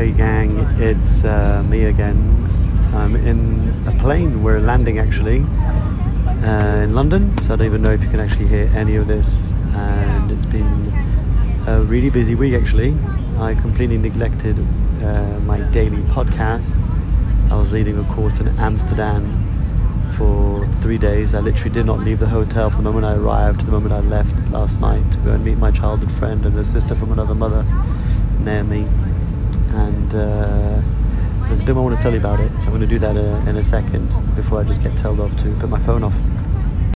Hey gang, it's uh, me again. I'm in a plane. We're landing actually uh, in London, so I don't even know if you can actually hear any of this. And it's been a really busy week actually. I completely neglected uh, my daily podcast. I was leading a course in Amsterdam for three days. I literally did not leave the hotel from the moment I arrived to the moment I left last night to go and meet my childhood friend and a sister from another mother, Naomi. And uh, there's a bit more I want to tell you about it, so I'm going to do that uh, in a second before I just get told off to put my phone off.